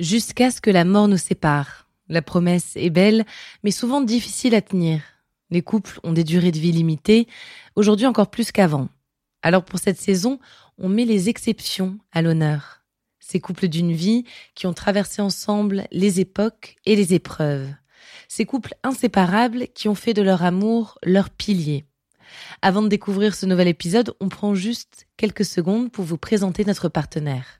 Jusqu'à ce que la mort nous sépare. La promesse est belle, mais souvent difficile à tenir. Les couples ont des durées de vie limitées, aujourd'hui encore plus qu'avant. Alors pour cette saison, on met les exceptions à l'honneur. Ces couples d'une vie qui ont traversé ensemble les époques et les épreuves. Ces couples inséparables qui ont fait de leur amour leur pilier. Avant de découvrir ce nouvel épisode, on prend juste quelques secondes pour vous présenter notre partenaire.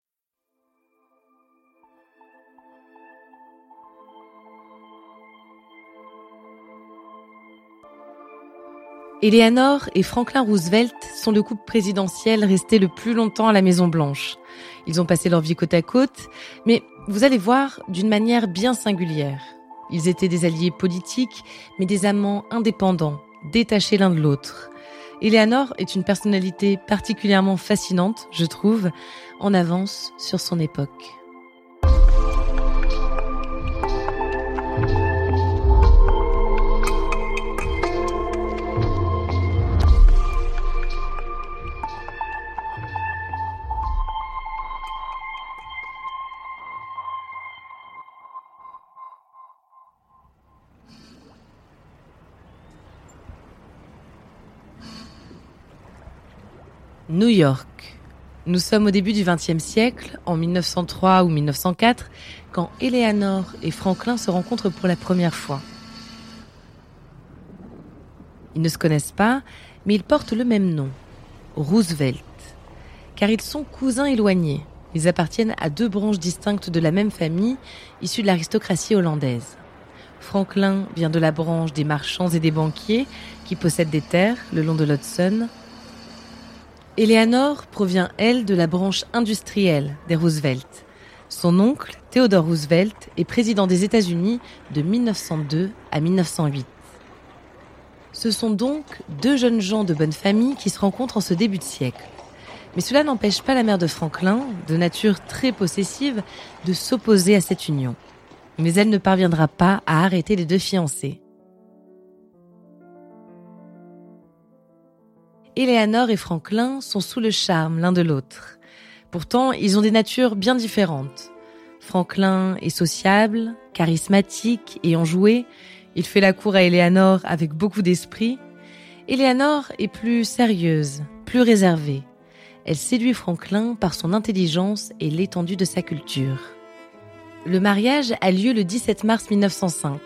Eleanor et Franklin Roosevelt sont le couple présidentiel resté le plus longtemps à la Maison Blanche. Ils ont passé leur vie côte à côte, mais vous allez voir d'une manière bien singulière. Ils étaient des alliés politiques, mais des amants indépendants, détachés l'un de l'autre. Eleanor est une personnalité particulièrement fascinante, je trouve, en avance sur son époque. New York. Nous sommes au début du XXe siècle, en 1903 ou 1904, quand Eleanor et Franklin se rencontrent pour la première fois. Ils ne se connaissent pas, mais ils portent le même nom, Roosevelt, car ils sont cousins éloignés. Ils appartiennent à deux branches distinctes de la même famille, issues de l'aristocratie hollandaise. Franklin vient de la branche des marchands et des banquiers qui possèdent des terres le long de l'Hudson, Eleanor provient, elle, de la branche industrielle des Roosevelt. Son oncle, Theodore Roosevelt, est président des États-Unis de 1902 à 1908. Ce sont donc deux jeunes gens de bonne famille qui se rencontrent en ce début de siècle. Mais cela n'empêche pas la mère de Franklin, de nature très possessive, de s'opposer à cette union. Mais elle ne parviendra pas à arrêter les deux fiancés. Eleanor et Franklin sont sous le charme l'un de l'autre. Pourtant, ils ont des natures bien différentes. Franklin est sociable, charismatique et enjoué. Il fait la cour à Eleanor avec beaucoup d'esprit. Eleanor est plus sérieuse, plus réservée. Elle séduit Franklin par son intelligence et l'étendue de sa culture. Le mariage a lieu le 17 mars 1905.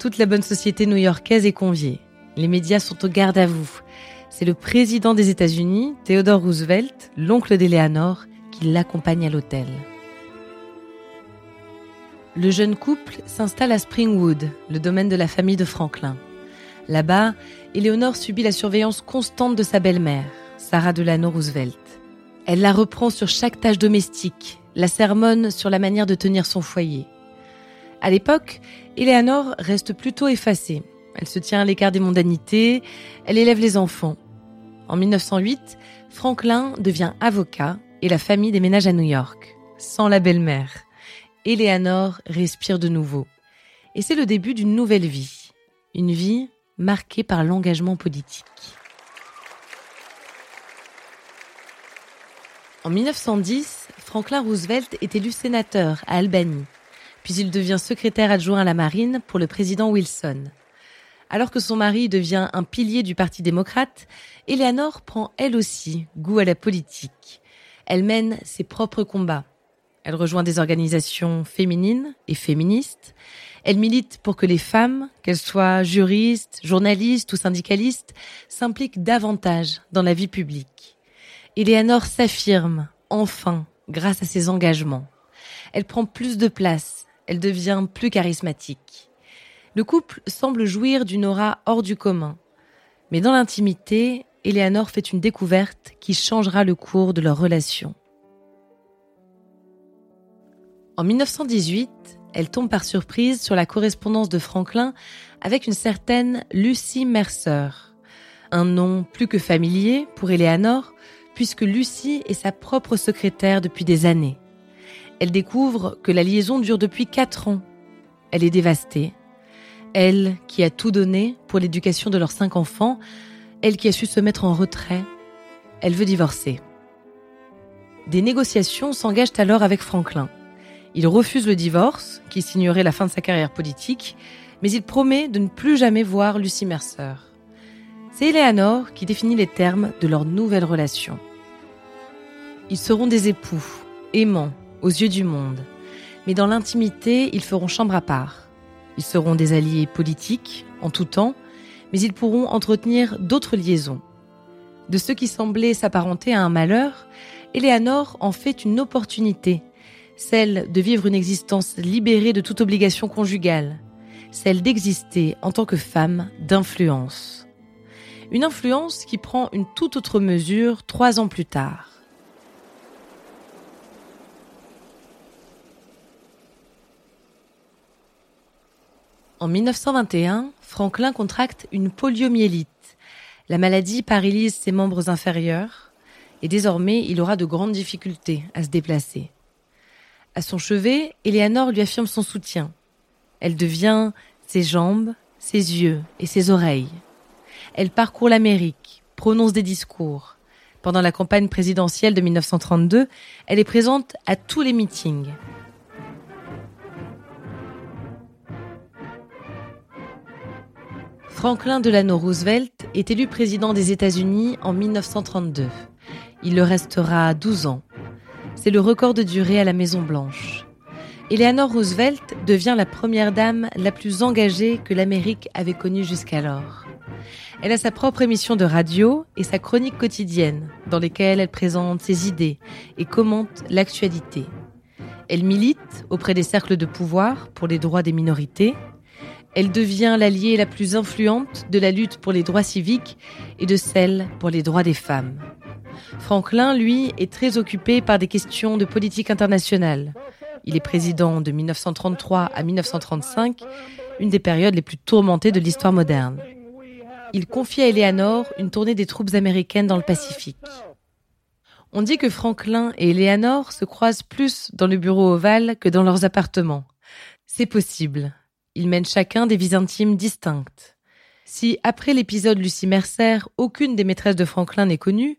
Toute la bonne société new-yorkaise est conviée. Les médias sont au garde à vous. C'est le président des États-Unis, Theodore Roosevelt, l'oncle d'Eleanor, qui l'accompagne à l'hôtel. Le jeune couple s'installe à Springwood, le domaine de la famille de Franklin. Là-bas, Eleanor subit la surveillance constante de sa belle-mère, Sarah Delano Roosevelt. Elle la reprend sur chaque tâche domestique, la sermonne sur la manière de tenir son foyer. À l'époque, Eleanor reste plutôt effacée. Elle se tient à l'écart des mondanités, elle élève les enfants. En 1908, Franklin devient avocat et la famille déménage à New York, sans la belle-mère. Eleanor respire de nouveau. Et c'est le début d'une nouvelle vie. Une vie marquée par l'engagement politique. En 1910, Franklin Roosevelt est élu sénateur à Albany, puis il devient secrétaire adjoint à la marine pour le président Wilson. Alors que son mari devient un pilier du Parti démocrate, Eleanor prend elle aussi goût à la politique. Elle mène ses propres combats. Elle rejoint des organisations féminines et féministes. Elle milite pour que les femmes, qu'elles soient juristes, journalistes ou syndicalistes, s'impliquent davantage dans la vie publique. Eleanor s'affirme, enfin, grâce à ses engagements. Elle prend plus de place, elle devient plus charismatique. Le couple semble jouir d'une aura hors du commun. Mais dans l'intimité, Eleanor fait une découverte qui changera le cours de leur relation. En 1918, elle tombe par surprise sur la correspondance de Franklin avec une certaine Lucy Mercer. Un nom plus que familier pour Eleanor, puisque Lucy est sa propre secrétaire depuis des années. Elle découvre que la liaison dure depuis quatre ans. Elle est dévastée. Elle, qui a tout donné pour l'éducation de leurs cinq enfants, elle qui a su se mettre en retrait, elle veut divorcer. Des négociations s'engagent alors avec Franklin. Il refuse le divorce, qui signerait la fin de sa carrière politique, mais il promet de ne plus jamais voir Lucy Mercer. C'est Eleanor qui définit les termes de leur nouvelle relation. Ils seront des époux, aimants, aux yeux du monde, mais dans l'intimité, ils feront chambre à part. Ils seront des alliés politiques, en tout temps, mais ils pourront entretenir d'autres liaisons. De ce qui semblait s'apparenter à un malheur, Eleanor en fait une opportunité celle de vivre une existence libérée de toute obligation conjugale, celle d'exister en tant que femme d'influence. Une influence qui prend une toute autre mesure trois ans plus tard. En 1921, Franklin contracte une poliomyélite. La maladie paralyse ses membres inférieurs et désormais il aura de grandes difficultés à se déplacer. À son chevet, Eleanor lui affirme son soutien. Elle devient ses jambes, ses yeux et ses oreilles. Elle parcourt l'Amérique, prononce des discours. Pendant la campagne présidentielle de 1932, elle est présente à tous les meetings. Franklin Delano Roosevelt est élu président des États-Unis en 1932. Il le restera 12 ans. C'est le record de durée à la Maison Blanche. Eleanor Roosevelt devient la première dame la plus engagée que l'Amérique avait connue jusqu'alors. Elle a sa propre émission de radio et sa chronique quotidienne, dans lesquelles elle présente ses idées et commente l'actualité. Elle milite auprès des cercles de pouvoir pour les droits des minorités. Elle devient l'alliée la plus influente de la lutte pour les droits civiques et de celle pour les droits des femmes. Franklin, lui, est très occupé par des questions de politique internationale. Il est président de 1933 à 1935, une des périodes les plus tourmentées de l'histoire moderne. Il confie à Eleanor une tournée des troupes américaines dans le Pacifique. On dit que Franklin et Eleanor se croisent plus dans le bureau ovale que dans leurs appartements. C'est possible. Ils mènent chacun des vies intimes distinctes. Si, après l'épisode Lucie Mercer, aucune des maîtresses de Franklin n'est connue,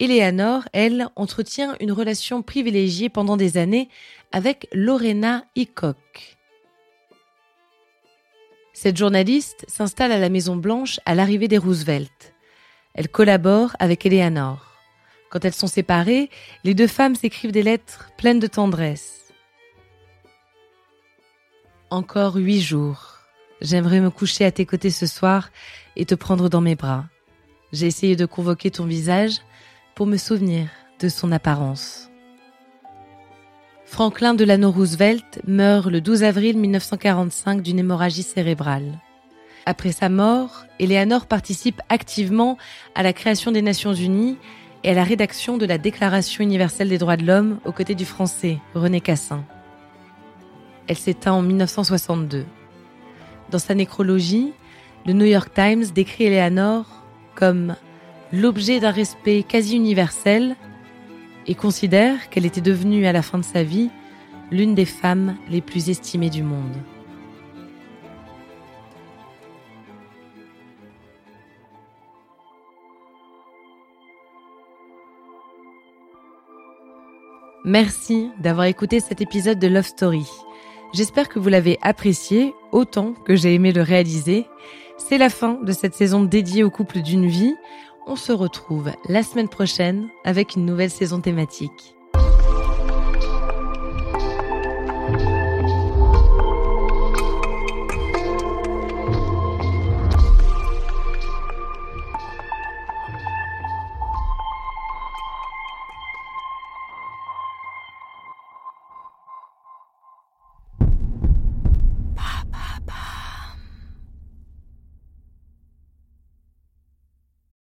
Eleanor, elle, entretient une relation privilégiée pendant des années avec Lorena Hickok. Cette journaliste s'installe à la Maison Blanche à l'arrivée des Roosevelt. Elle collabore avec Eleanor. Quand elles sont séparées, les deux femmes s'écrivent des lettres pleines de tendresse. Encore huit jours. J'aimerais me coucher à tes côtés ce soir et te prendre dans mes bras. J'ai essayé de convoquer ton visage, pour me souvenir de son apparence. Franklin Delano Roosevelt meurt le 12 avril 1945 d'une hémorragie cérébrale. Après sa mort, Eleanor participe activement à la création des Nations Unies et à la rédaction de la Déclaration universelle des droits de l'homme aux côtés du français René Cassin. Elle s'éteint en 1962. Dans sa nécrologie, le New York Times décrit Eleanor comme l'objet d'un respect quasi universel et considère qu'elle était devenue à la fin de sa vie l'une des femmes les plus estimées du monde. Merci d'avoir écouté cet épisode de Love Story. J'espère que vous l'avez apprécié autant que j'ai aimé le réaliser C'est la fin de cette saison dédiée au couple d'une vie. On se retrouve la semaine prochaine avec une nouvelle saison thématique.